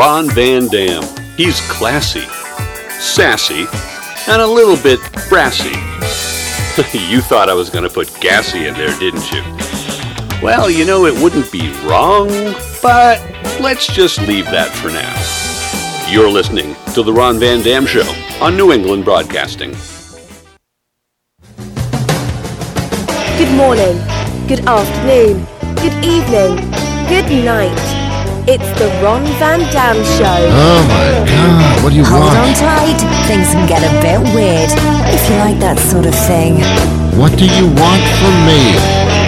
Ron Van Dam. He's classy, sassy, and a little bit brassy. you thought I was going to put gassy in there, didn't you? Well, you know, it wouldn't be wrong, but let's just leave that for now. You're listening to The Ron Van Dam Show on New England Broadcasting. Good morning, good afternoon, good evening, good night. It's the Ron Van Dam Show. Oh my god, what do you Hold want? on tight. Things can get a bit weird if you like that sort of thing. What do you want from me?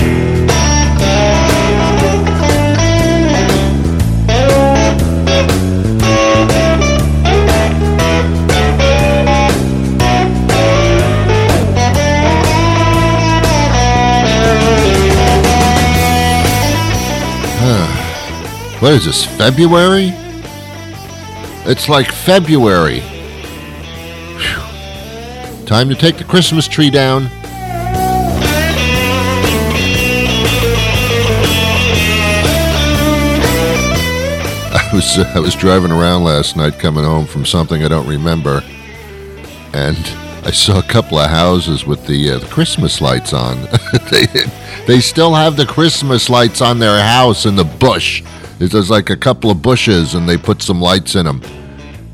What is this, February? It's like February. Phew. Time to take the Christmas tree down. I was I was driving around last night coming home from something I don't remember, and I saw a couple of houses with the, uh, the Christmas lights on. they they still have the Christmas lights on their house in the bush. There's like a couple of bushes, and they put some lights in them,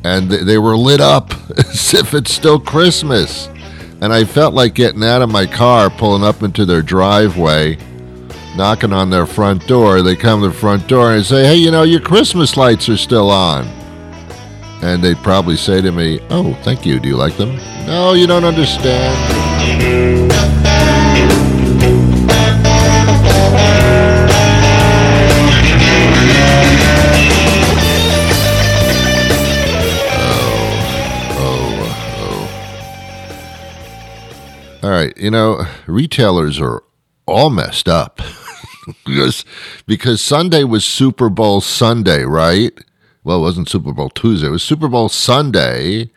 and they, were lit up as if it's still Christmas. And I felt like getting out of my car, pulling up into their driveway, knocking on their front door. They come to the front door and say, "Hey, you know, your Christmas lights are still on." And they'd probably say to me, "Oh, thank you. Do you like them?" No, you don't understand. All right, you know, retailers are all messed up because because Sunday was Super Bowl Sunday, right? Well, it wasn't Super Bowl Tuesday; it was Super Bowl Sunday,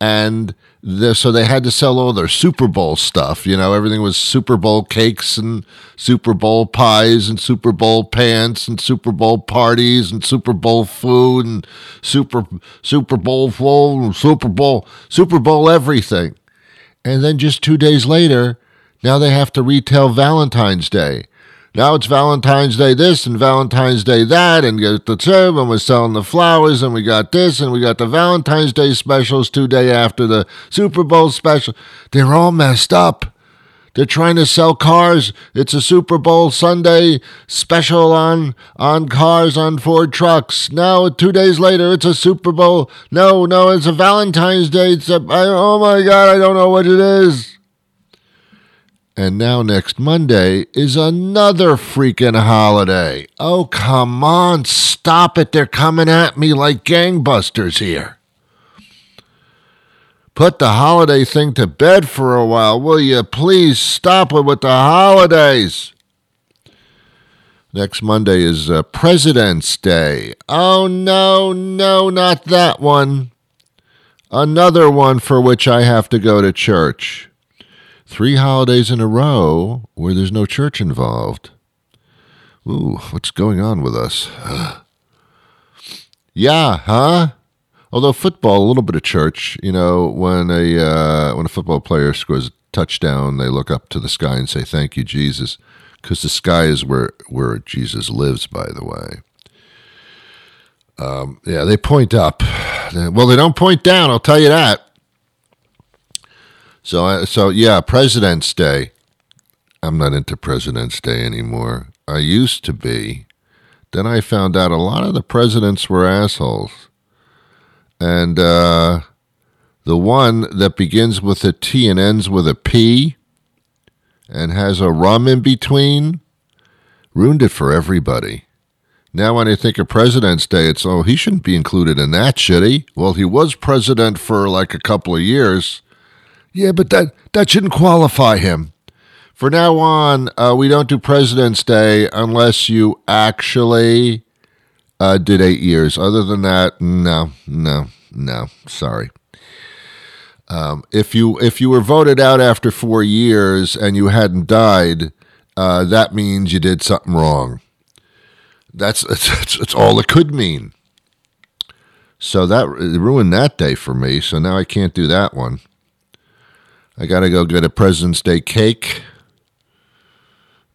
and the, so they had to sell all their Super Bowl stuff. You know, everything was Super Bowl cakes and Super Bowl pies and Super Bowl pants and Super Bowl parties and Super Bowl food and Super Super Bowl full Super Bowl Super Bowl everything. And then just two days later, now they have to retail Valentine's Day. Now it's Valentine's Day this and Valentine's Day that, and get the serve, and we're selling the flowers, and we got this, and we got the Valentine's Day specials two day after the Super Bowl special. They're all messed up. They're trying to sell cars. It's a Super Bowl Sunday special on on cars on Ford trucks. Now, two days later, it's a Super Bowl. No, no, it's a Valentine's Day. It's a, I, oh my God, I don't know what it is. And now next Monday is another freaking holiday. Oh, come on, stop it. They're coming at me like gangbusters here. Put the holiday thing to bed for a while, will you? Please stop it with the holidays. Next Monday is uh, President's Day. Oh, no, no, not that one. Another one for which I have to go to church. Three holidays in a row where there's no church involved. Ooh, what's going on with us? yeah, huh? Although football, a little bit of church. You know, when a uh, when a football player scores a touchdown, they look up to the sky and say, "Thank you, Jesus," because the sky is where where Jesus lives. By the way, um, yeah, they point up. Well, they don't point down. I'll tell you that. So, so yeah, President's Day. I'm not into President's Day anymore. I used to be. Then I found out a lot of the presidents were assholes. And uh, the one that begins with a T and ends with a P and has a rum in between ruined it for everybody. Now, when I think of President's Day, it's, oh, he shouldn't be included in that, should he? Well, he was president for like a couple of years. Yeah, but that, that shouldn't qualify him. For now on, uh, we don't do President's Day unless you actually uh, did eight years. Other than that, no, no, no. Sorry. Um, if you if you were voted out after four years and you hadn't died, uh, that means you did something wrong. That's, that's that's all it could mean. So that ruined that day for me. So now I can't do that one. I got to go get a President's Day cake.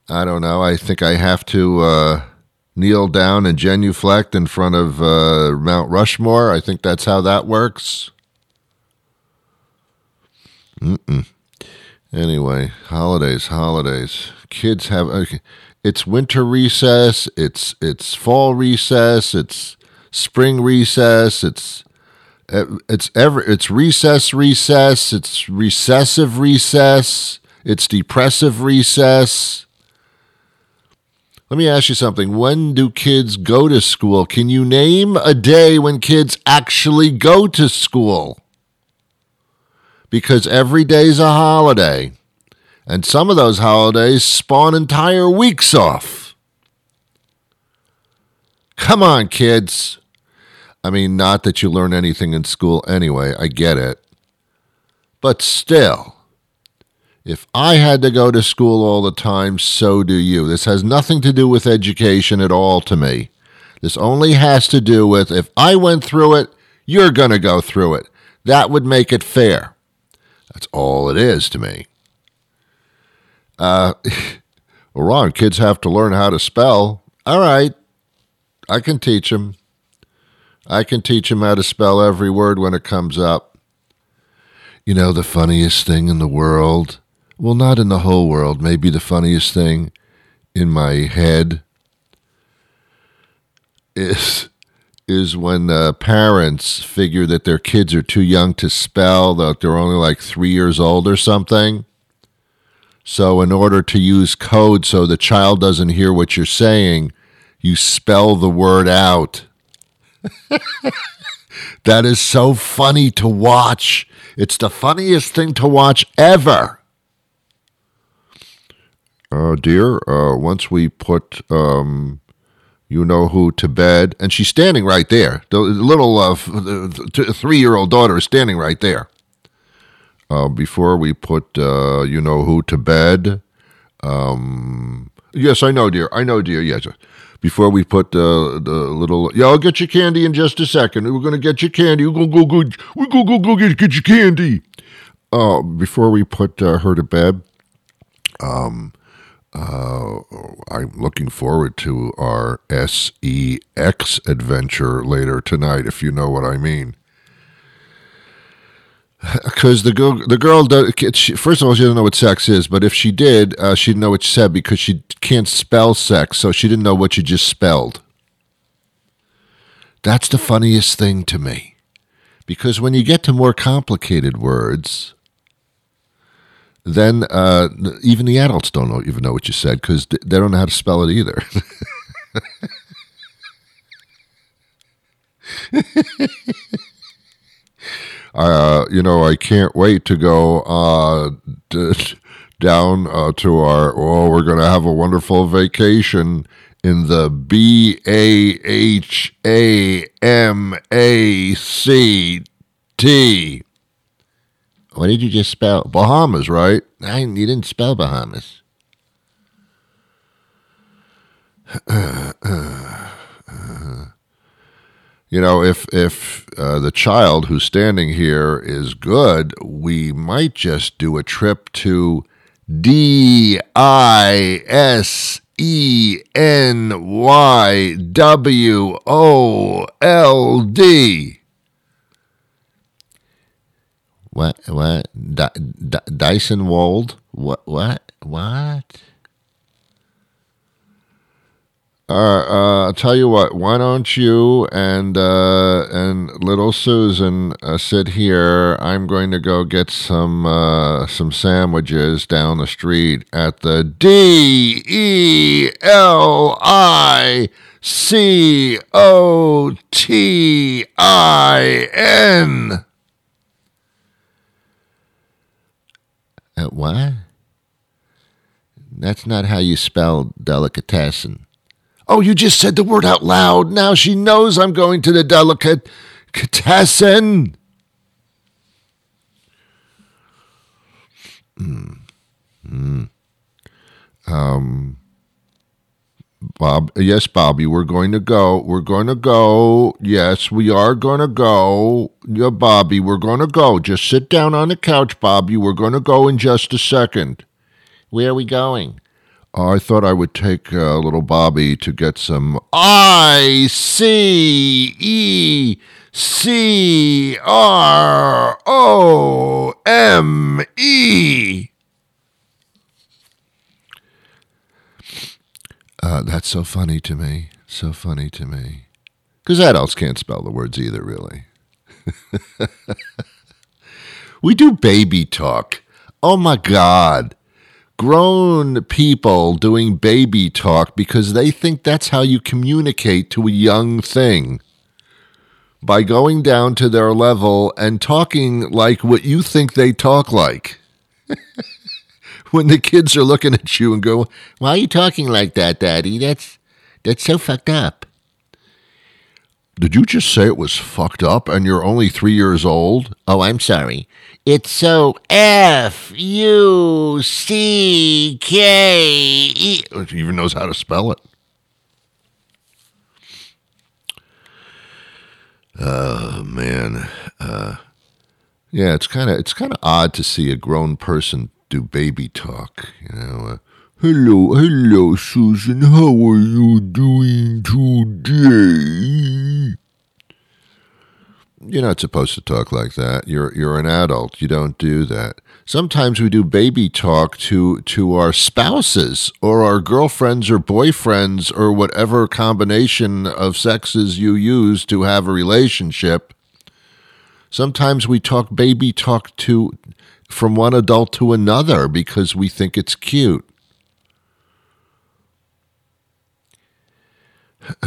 I don't know. I think I have to uh, kneel down and genuflect in front of uh, Mount Rushmore. I think that's how that works. Mm-mm. Anyway, holidays, holidays. Kids have okay, it's winter recess, it's it's fall recess, it's spring recess, it's it's ever it's recess recess, it's recessive recess, it's depressive recess. Let me ask you something. When do kids go to school? Can you name a day when kids actually go to school? Because every day's a holiday. And some of those holidays spawn entire weeks off. Come on, kids. I mean, not that you learn anything in school anyway, I get it. But still, if I had to go to school all the time, so do you. This has nothing to do with education at all to me. This only has to do with if I went through it, you're going to go through it. That would make it fair. That's all it is to me. Uh, well, Ron, kids have to learn how to spell. All right, I can teach them. I can teach them how to spell every word when it comes up. You know, the funniest thing in the world well, not in the whole world, maybe the funniest thing in my head is is when uh, parents figure that their kids are too young to spell, that they're only like three years old or something. So, in order to use code so the child doesn't hear what you're saying, you spell the word out. that is so funny to watch. It's the funniest thing to watch ever uh, dear, uh, once we put um, you know who to bed, and she's standing right there. The little uh, three year old daughter is standing right there. Uh, before we put uh, you know who to bed, um, yes, I know, dear. I know, dear. Yes. Before we put the the little, yeah, I'll get you candy in just a second. We're gonna get you candy. We go go go. We go go go get get you candy. Uh, before we put uh, her to bed, um, uh, I'm looking forward to our SEX adventure later tonight, if you know what I mean. Because the girl, the girl, does, she, first of all, she doesn't know what sex is, but if she did, uh, she'd know what she said because she can't spell sex, so she didn't know what you just spelled. That's the funniest thing to me. Because when you get to more complicated words, then uh, even the adults don't know, even know what you said because they don't know how to spell it either. uh, you know, I can't wait to go uh, d- down uh, to our. Oh, we're going to have a wonderful vacation in the B A H A M A C T what did you just spell? Bahamas, right? I, you didn't spell Bahamas. you know, if if uh, the child who's standing here is good, we might just do a trip to D I S E N Y W O L D. What? What? D- D- Dyson Wold? What? What? What? Uh, uh, I'll tell you what. Why don't you and uh, and little Susan uh, sit here? I'm going to go get some uh, some sandwiches down the street at the D E L I C O T I N. Uh, what? That's not how you spell delicatessen. Oh, you just said the word out loud. Now she knows I'm going to the delicatessen. Mm. Mm. Um, Bob. Yes, Bobby, we're going to go. We're going to go. Yes, we are going to go. Yeah, Bobby, we're going to go. Just sit down on the couch, Bobby. We're going to go in just a second. Where are we going? Oh, I thought I would take uh, little Bobby to get some I C E C R O M E. Uh, that's so funny to me. So funny to me. Because adults can't spell the words either, really. we do baby talk. Oh my God. Grown people doing baby talk because they think that's how you communicate to a young thing. By going down to their level and talking like what you think they talk like. when the kids are looking at you and go, "Why are you talking like that, Daddy? That's that's so fucked up." Did you just say it was fucked up and you're only three years old? Oh, I'm sorry. It's so F U C K E. He even knows how to spell it. Oh man, uh, yeah, it's kind of it's kind of odd to see a grown person do baby talk. You know, uh, hello, hello, Susan. How are you doing today? You're not supposed to talk like that. You're you're an adult. You don't do that. Sometimes we do baby talk to to our spouses or our girlfriends or boyfriends or whatever combination of sexes you use to have a relationship. Sometimes we talk baby talk to from one adult to another because we think it's cute.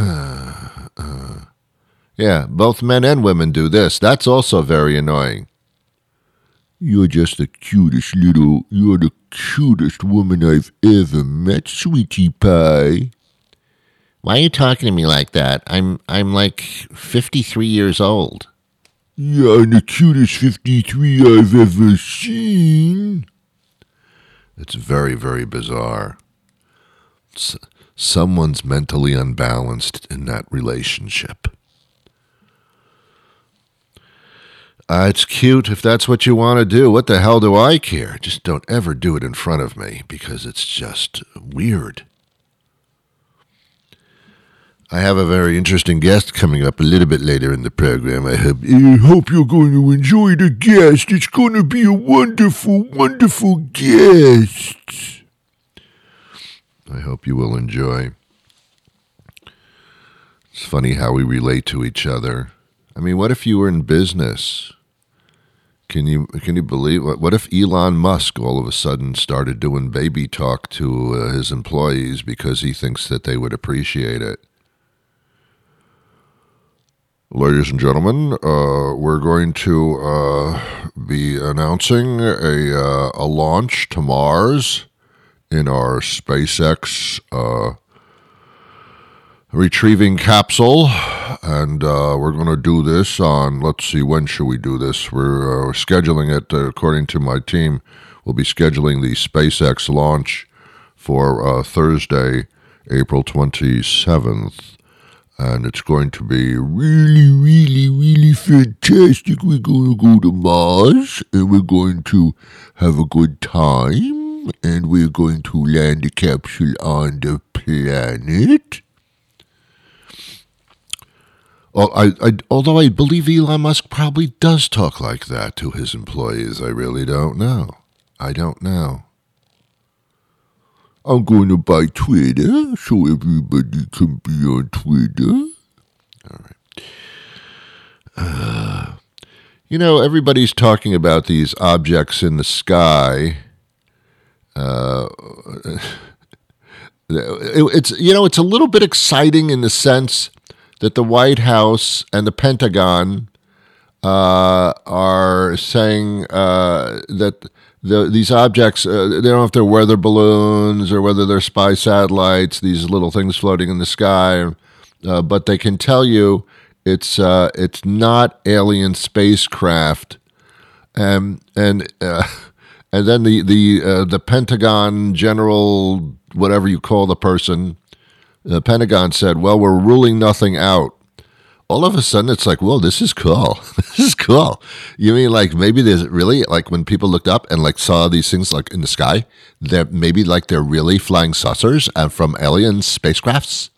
yeah, both men and women do this. That's also very annoying. You're just the cutest little, you're the cutest woman I've ever met, sweetie pie. Why are you talking to me like that? I'm I'm like 53 years old. I'm the cutest 53 I've ever seen. It's very, very bizarre. S- someone's mentally unbalanced in that relationship. Uh, it's cute if that's what you want to do. What the hell do I care? Just don't ever do it in front of me because it's just weird. I have a very interesting guest coming up a little bit later in the program. I hope, I hope you're going to enjoy the guest. It's going to be a wonderful, wonderful guest. I hope you will enjoy. It's funny how we relate to each other. I mean, what if you were in business? Can you can you believe what? What if Elon Musk all of a sudden started doing baby talk to uh, his employees because he thinks that they would appreciate it? Ladies and gentlemen, uh, we're going to uh, be announcing a, uh, a launch to Mars in our SpaceX uh, retrieving capsule. And uh, we're going to do this on, let's see, when should we do this? We're uh, scheduling it, according to my team, we'll be scheduling the SpaceX launch for Thursday, April 27th and it's going to be really, really, really fantastic. We're going to go to Mars, and we're going to have a good time, and we're going to land the capsule on the planet. Oh, I, I, although I believe Elon Musk probably does talk like that to his employees, I really don't know. I don't know. I'm going to buy Twitter so everybody can be on Twitter. All right. Uh, you know, everybody's talking about these objects in the sky. Uh, it, it's you know, it's a little bit exciting in the sense that the White House and the Pentagon uh, are saying uh, that the, these objects, uh, they don't know if they're weather balloons or whether they're spy satellites, these little things floating in the sky, uh, but they can tell you it's uh, it's not alien spacecraft, and and uh, and then the the uh, the Pentagon general, whatever you call the person, the Pentagon said, "Well, we're ruling nothing out." All of a sudden, it's like, "Whoa, this is cool! this is cool." You mean like maybe there's really like when people looked up and like saw these things like in the sky, that maybe like they're really flying saucers and from alien spacecrafts.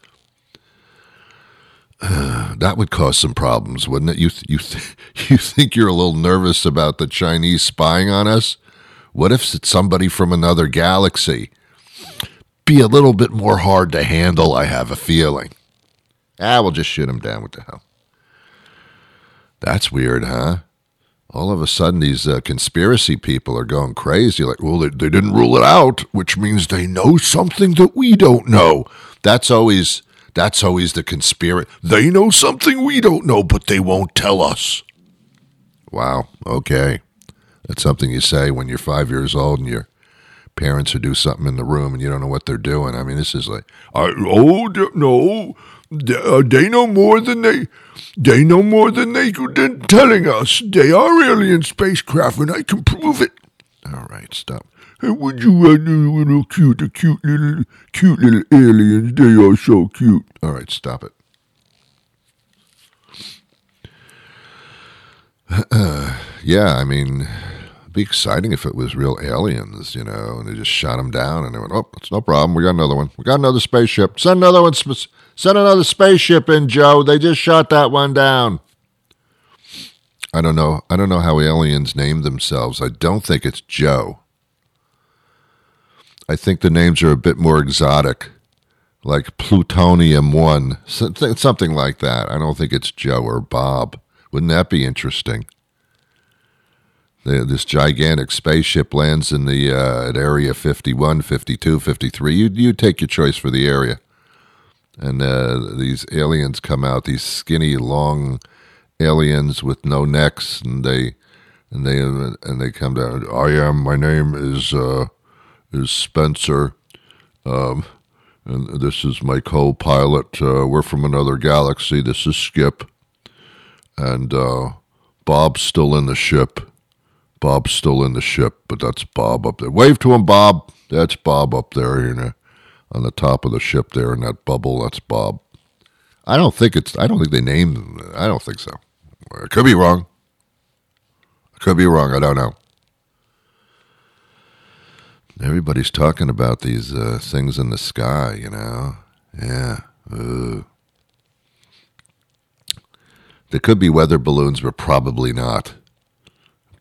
that would cause some problems, wouldn't it? You th- you th- you think you're a little nervous about the Chinese spying on us? What if it's somebody from another galaxy? Be a little bit more hard to handle, I have a feeling. Ah, we'll just shoot him down. What the hell? That's weird, huh? All of a sudden, these uh, conspiracy people are going crazy. Like, well, they, they didn't rule it out, which means they know something that we don't know. That's always that's always the conspiracy. They know something we don't know, but they won't tell us. Wow. Okay. That's something you say when you're five years old and your parents would do something in the room and you don't know what they're doing. I mean, this is like, I, oh no, they, uh, they know more than they, they know more than they than telling us. They are alien spacecraft, and I can prove it. All right, stop. Hey, would you a little cute, cute little, cute little aliens? They are so cute. All right, stop it. yeah, I mean, it'd be exciting if it was real aliens, you know, and they just shot them down and they went, oh, it's no problem. We got another one. We got another spaceship. Send another one. Send another spaceship in, Joe. They just shot that one down. I don't know. I don't know how aliens name themselves. I don't think it's Joe. I think the names are a bit more exotic, like Plutonium One, something like that. I don't think it's Joe or Bob. Wouldn't that be interesting? This gigantic spaceship lands in the uh, at area 51 52 53 you you take your choice for the area. And uh, these aliens come out these skinny long aliens with no necks and they and they and they come down. I am my name is uh, is spencer. Um, and this is my co-pilot. Uh, we're from another galaxy. This is skip. And uh, bob's still in the ship Bob's still in the ship, but that's Bob up there. Wave to him, Bob. That's Bob up there, you know, on the top of the ship there in that bubble. That's Bob. I don't think it's. I don't think they named. I don't think so. I could be wrong. I could be wrong. I don't know. Everybody's talking about these uh, things in the sky, you know. Yeah. Uh, they could be weather balloons, but probably not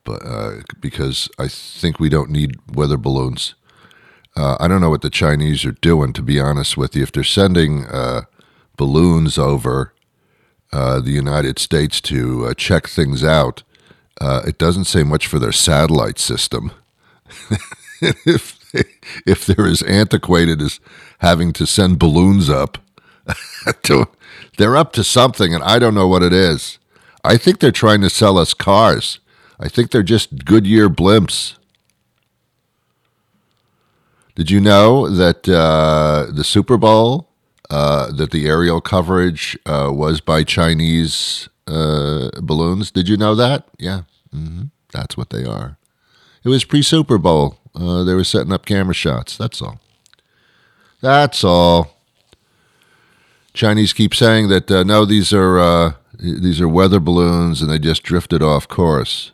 but uh, because I think we don't need weather balloons. Uh, I don't know what the Chinese are doing, to be honest with you. If they're sending uh, balloons over uh, the United States to uh, check things out, uh, it doesn't say much for their satellite system. if they, if they're as antiquated as having to send balloons up, to, they're up to something, and I don't know what it is. I think they're trying to sell us cars. I think they're just Goodyear blimps. Did you know that uh, the Super Bowl, uh, that the aerial coverage uh, was by Chinese uh, balloons? Did you know that? Yeah, mm-hmm. that's what they are. It was pre Super Bowl. Uh, they were setting up camera shots. That's all. That's all. Chinese keep saying that uh, no, these are these are weather balloons, and they just drifted off course.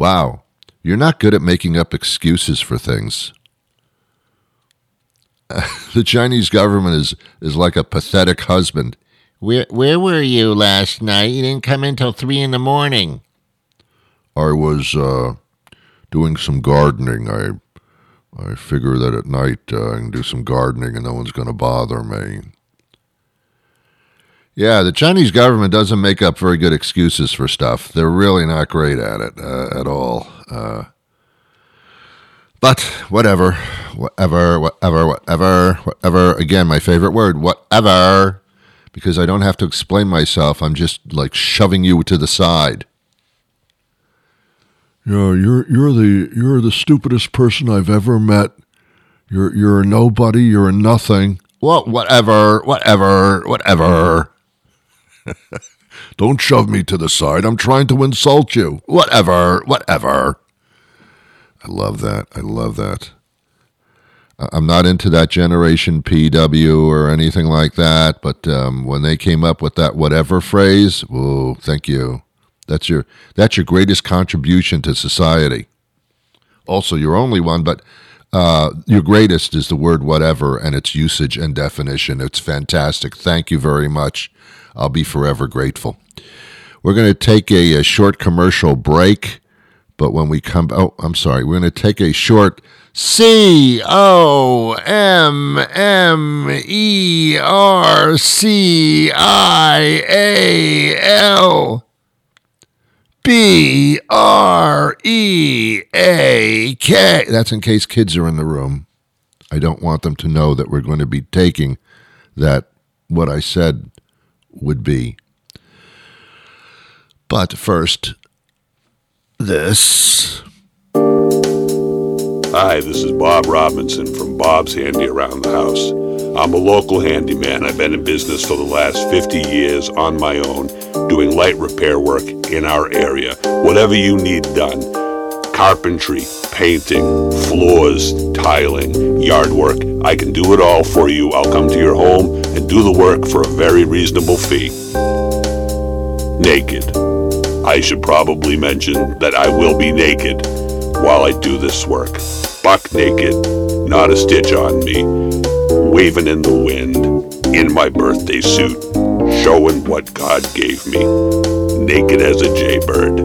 Wow, you're not good at making up excuses for things. the Chinese government is, is like a pathetic husband. Where, where were you last night? You didn't come in till three in the morning. I was uh, doing some gardening. I I figure that at night uh, I can do some gardening and no one's going to bother me. Yeah, the Chinese government doesn't make up very good excuses for stuff. They're really not great at it uh, at all. Uh, but whatever, whatever, whatever, whatever, whatever. Again, my favorite word, whatever, because I don't have to explain myself. I'm just like shoving you to the side. Yeah, you're you're the you're the stupidest person I've ever met. You're you're a nobody. You're a nothing. Well, whatever, whatever, whatever. Don't shove me to the side. I'm trying to insult you. Whatever, whatever. I love that. I love that. I'm not into that generation PW or anything like that, but um, when they came up with that whatever phrase, oh, thank you. That's your that's your greatest contribution to society. Also, your only one, but uh, your greatest is the word whatever and its usage and definition. It's fantastic. Thank you very much. I'll be forever grateful. We're going to take a, a short commercial break, but when we come, oh, I'm sorry, we're going to take a short C O M M E R C I A L B R E A K. That's in case kids are in the room. I don't want them to know that we're going to be taking that, what I said would be. But first, this. Hi, this is Bob Robinson from Bob's Handy Around the House. I'm a local handyman. I've been in business for the last 50 years on my own, doing light repair work in our area. Whatever you need done carpentry, painting, floors, tiling, yard work I can do it all for you. I'll come to your home and do the work for a very reasonable fee. Naked. I should probably mention that I will be naked while I do this work. Buck naked, not a stitch on me, waving in the wind, in my birthday suit, showing what God gave me, naked as a jaybird.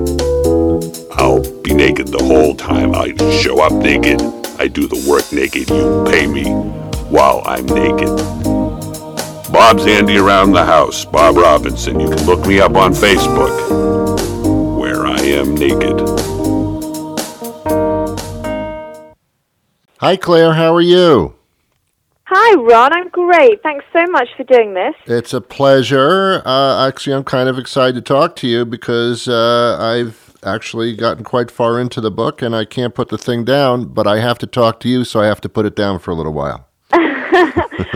I'll be naked the whole time. I show up naked. I do the work naked. You pay me while I'm naked. Bob's Handy Around the House, Bob Robinson. You can look me up on Facebook, where I am naked. Hi, Clare. How are you? Hi, Ron. I'm great. Thanks so much for doing this. It's a pleasure. Uh, actually, I'm kind of excited to talk to you because uh, I've actually gotten quite far into the book and I can't put the thing down, but I have to talk to you, so I have to put it down for a little while.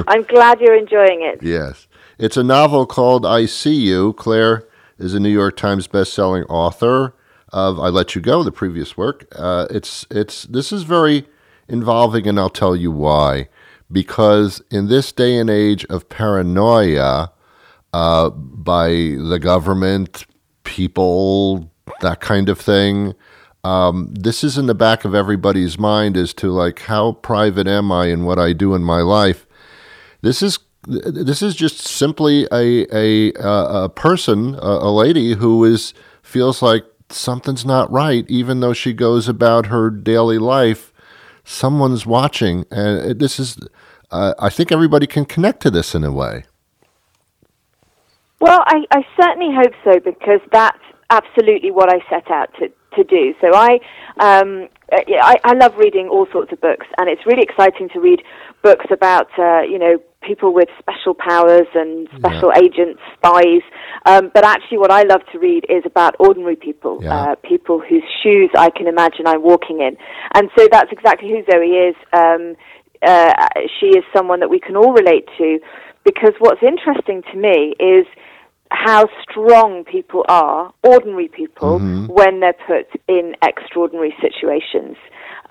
I'm glad you're enjoying it. Yes. It's a novel called I See You. Clare is a New York Times best-selling author of I Let You Go, the previous work. Uh, it's it's this is very involving, and I'll tell you why. Because in this day and age of paranoia uh, by the government, people, that kind of thing, um, this is in the back of everybody's mind as to like how private am I in what I do in my life. This is this is just simply a a a person, a, a lady who is feels like something's not right, even though she goes about her daily life. Someone's watching, and this is. Uh, I think everybody can connect to this in a way. Well, I, I certainly hope so because that's absolutely what I set out to, to do. So I, um, I, I love reading all sorts of books, and it's really exciting to read books about, uh, you know, people with special powers and special yeah. agents, spies. Um, but actually, what I love to read is about ordinary people, yeah. uh, people whose shoes I can imagine I'm walking in. And so that's exactly who Zoe is. Um, uh, she is someone that we can all relate to because what's interesting to me is how strong people are, ordinary people, mm-hmm. when they're put in extraordinary situations.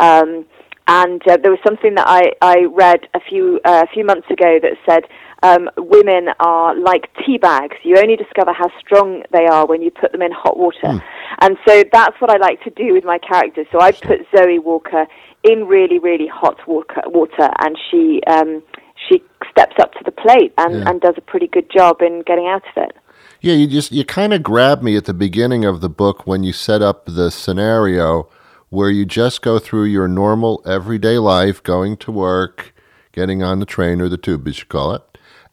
Um, and uh, there was something that I, I read a few uh, a few months ago that said um, women are like tea bags. You only discover how strong they are when you put them in hot water. Mm. And so that's what I like to do with my characters. So I put Zoe Walker in really really hot water, water and she um, she steps up to the plate and, yeah. and does a pretty good job in getting out of it. Yeah, you just you kind of grabbed me at the beginning of the book when you set up the scenario where you just go through your normal everyday life, going to work, getting on the train or the tube, as you call it,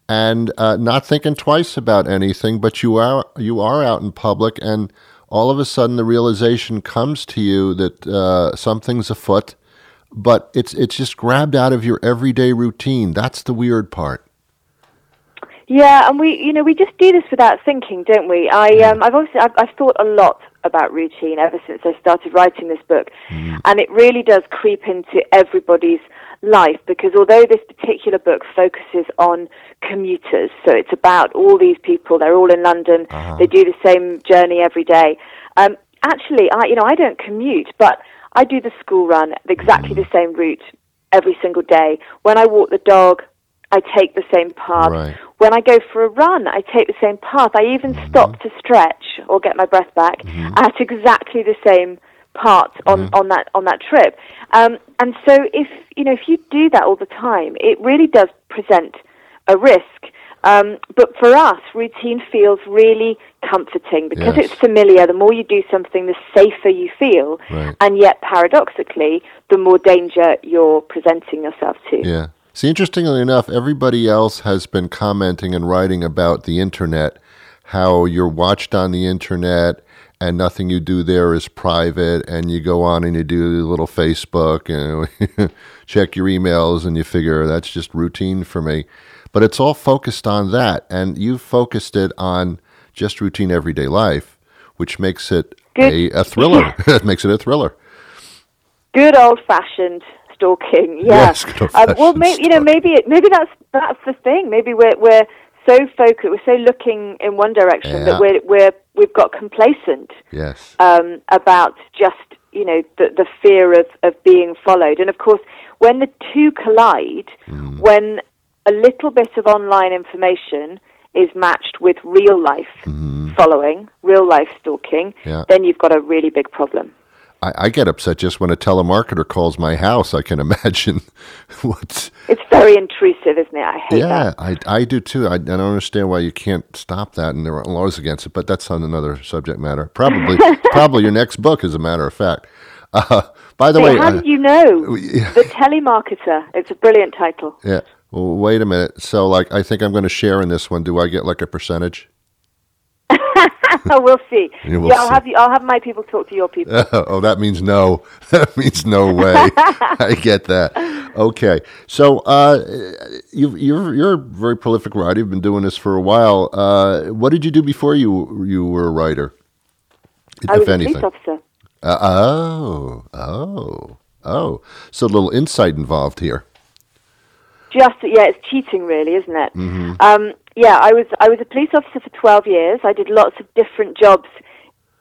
and uh, not thinking twice about anything. But you are you are out in public, and all of a sudden the realization comes to you that uh, something's afoot. But it's it's just grabbed out of your everyday routine. That's the weird part. Yeah, and we, you know, we just do this without thinking, don't we? I, um, I've obviously, I've, I've thought a lot about routine ever since I started writing this book, mm. and it really does creep into everybody's life because although this particular book focuses on commuters, so it's about all these people, they're all in London, uh-huh. they do the same journey every day. Um, actually, I, you know, I don't commute, but I do the school run exactly mm. the same route every single day. When I walk the dog, I take the same path. Right. When I go for a run, I take the same path. I even Mm-hmm. stop to stretch or get my breath back at exactly the same part on, Mm-hmm. on that on that trip. Um, and so if you know if you do that all the time, it really does present a risk. Um, but for us, routine feels really comforting because Yes. it's familiar. The more you do something, the safer you feel, Right. and yet paradoxically, the more danger you're presenting yourself to. Yeah. See, interestingly enough, everybody else has been commenting and writing about the internet, how you're watched on the internet and nothing you do there is private, and you go on and you do a little Facebook and check your emails, and you figure that's just routine for me. But it's all focused on that, and you've focused it on just routine everyday life, which makes it Good. a, a thriller. it makes it a thriller. good old fashioned stalking. Yeah. Yes, um, well, maybe you know, maybe it, maybe that's that's the thing. Maybe we're we're so focused, we're so looking in one direction Yeah. that we're we're we've got complacent Yes. um, about just you know the the fear of of being followed. And of course, when the two collide, Mm. when a little bit of online information is matched with real life following, real life stalking. Yeah. then you've got a really big problem. I, I get upset just when a telemarketer calls my house. I can imagine what's. It's very intrusive, isn't it? I hate Yeah, that. I, I do too. I, I don't understand why you can't stop that, and there are laws against it. But that's on another subject matter. Probably, probably your next book, as a matter of fact. Uh, by the way, how uh, did you know? yeah. The Telemarketer. It's a brilliant title. yeah. Well, wait a minute. So, like, I think I'm going to share in this one. Do I get like a percentage? Oh, we'll see. Yeah, we'll yeah, I'll see. have you. I'll have my people talk to your people. oh, that means no. That means no way. I get that. Okay, so uh, you, you're you're a very prolific writer. You've been doing this for a while. Uh, what did you do before you you were a writer? I was if a police officer. Uh, oh, oh, oh. So a little insight involved here. Just yeah, it's cheating, really, isn't it? Mm-hmm. Um, yeah, I was I was a police officer for twelve years. I did lots of different jobs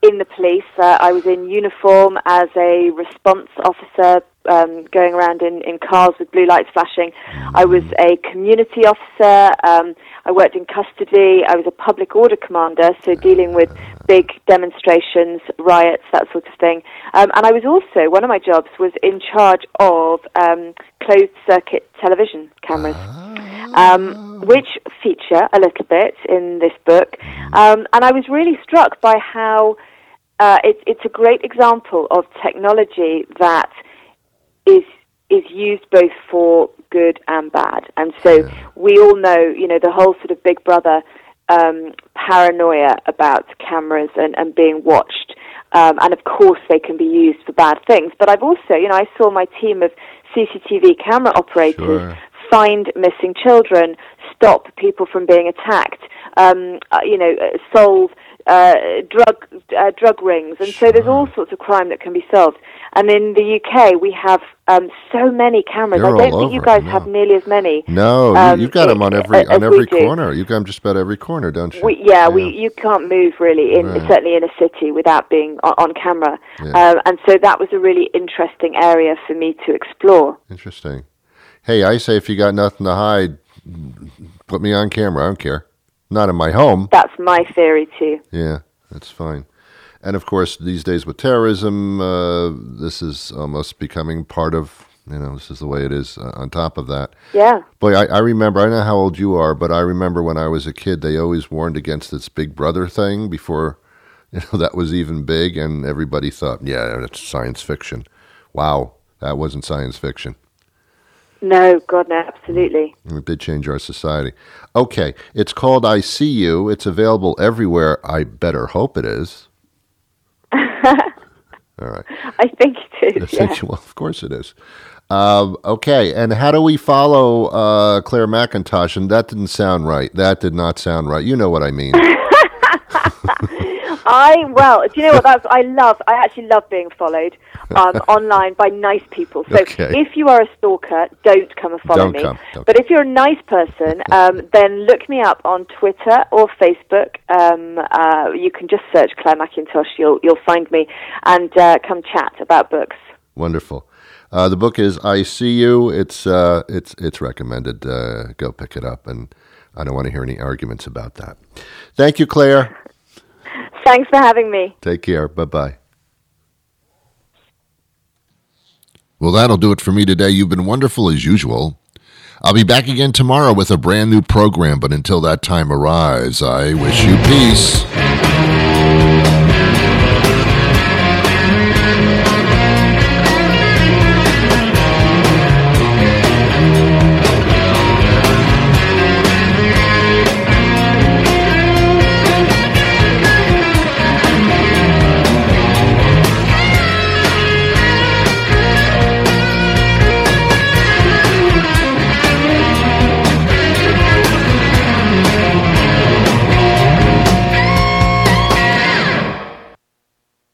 in the police. Uh, I was in uniform as a response officer, um, going around in, in cars with blue lights flashing. I was a community officer. Um, I worked in custody. I was a public order commander, so dealing with big demonstrations, riots, that sort of thing. Um, and I was also one of my jobs was in charge of um, closed circuit television cameras um, which feature a little bit in this book. Um, and I was really struck by how uh, it, it's a great example of technology that is is used both for good and bad. And so we all know, you know, the whole sort of Big Brother um, paranoia about cameras and, and being watched. Um, and of course, they can be used for bad things. But I've also, you know, I saw my team of CCTV camera operators Sure. find missing children, stop people from being attacked, um, uh, you know, uh, solve uh, drug uh, drug rings, and so there's all sorts of crime that can be solved. And in the UK, we have um, so many cameras. They're I don't think you guys no. have nearly as many. No, Um, you, you've got them on every on every do. corner. You've got them just about every corner, don't you? We, yeah, we you can't move really in Right. certainly in a city without being on, on camera, Yeah. um, and so that was a really interesting area for me to explore. Interesting. Hey, I say if you got nothing to hide, put me on camera. I don't care. Not in my home. That's my theory too. Yeah, that's fine. And of course, these days with terrorism, uh, this is almost becoming part of, you know, this is the way it is uh, on top of that. Yeah. Boy, I, I remember, I know how old you are, but I remember when I was a kid, they always warned against this Big Brother thing before, you know, that was even big. And everybody thought, yeah, that's science fiction. Wow, that wasn't science fiction. No, God, no, absolutely. It did change our society. Okay, it's called I See You. It's available everywhere. I better hope it is. All right. I think it is. I is. Yeah. well, of course it is. Um, okay, and how do we follow uh, Clare Mackintosh? And that didn't sound right. That did not sound right. You know what I mean. I well, do you know what? That's I love. I actually love being followed um, online by nice people. So Okay. if you are a stalker, don't come and follow Don't me. come, but if you're a nice person, um, then look me up on Twitter or Facebook. Um, uh, you can just search Clare Mackintosh. You'll you'll find me and uh, come chat about books. Wonderful. Uh, the book is I See You. It's uh, it's it's recommended. Uh, go pick it up, and I don't want to hear any arguments about that. Thank you, Clare. Thanks for having me. Take care. Bye bye. Well, that'll do it for me today. You've been wonderful as usual. I'll be back again tomorrow with a brand new program, but until that time arrives, I wish you peace.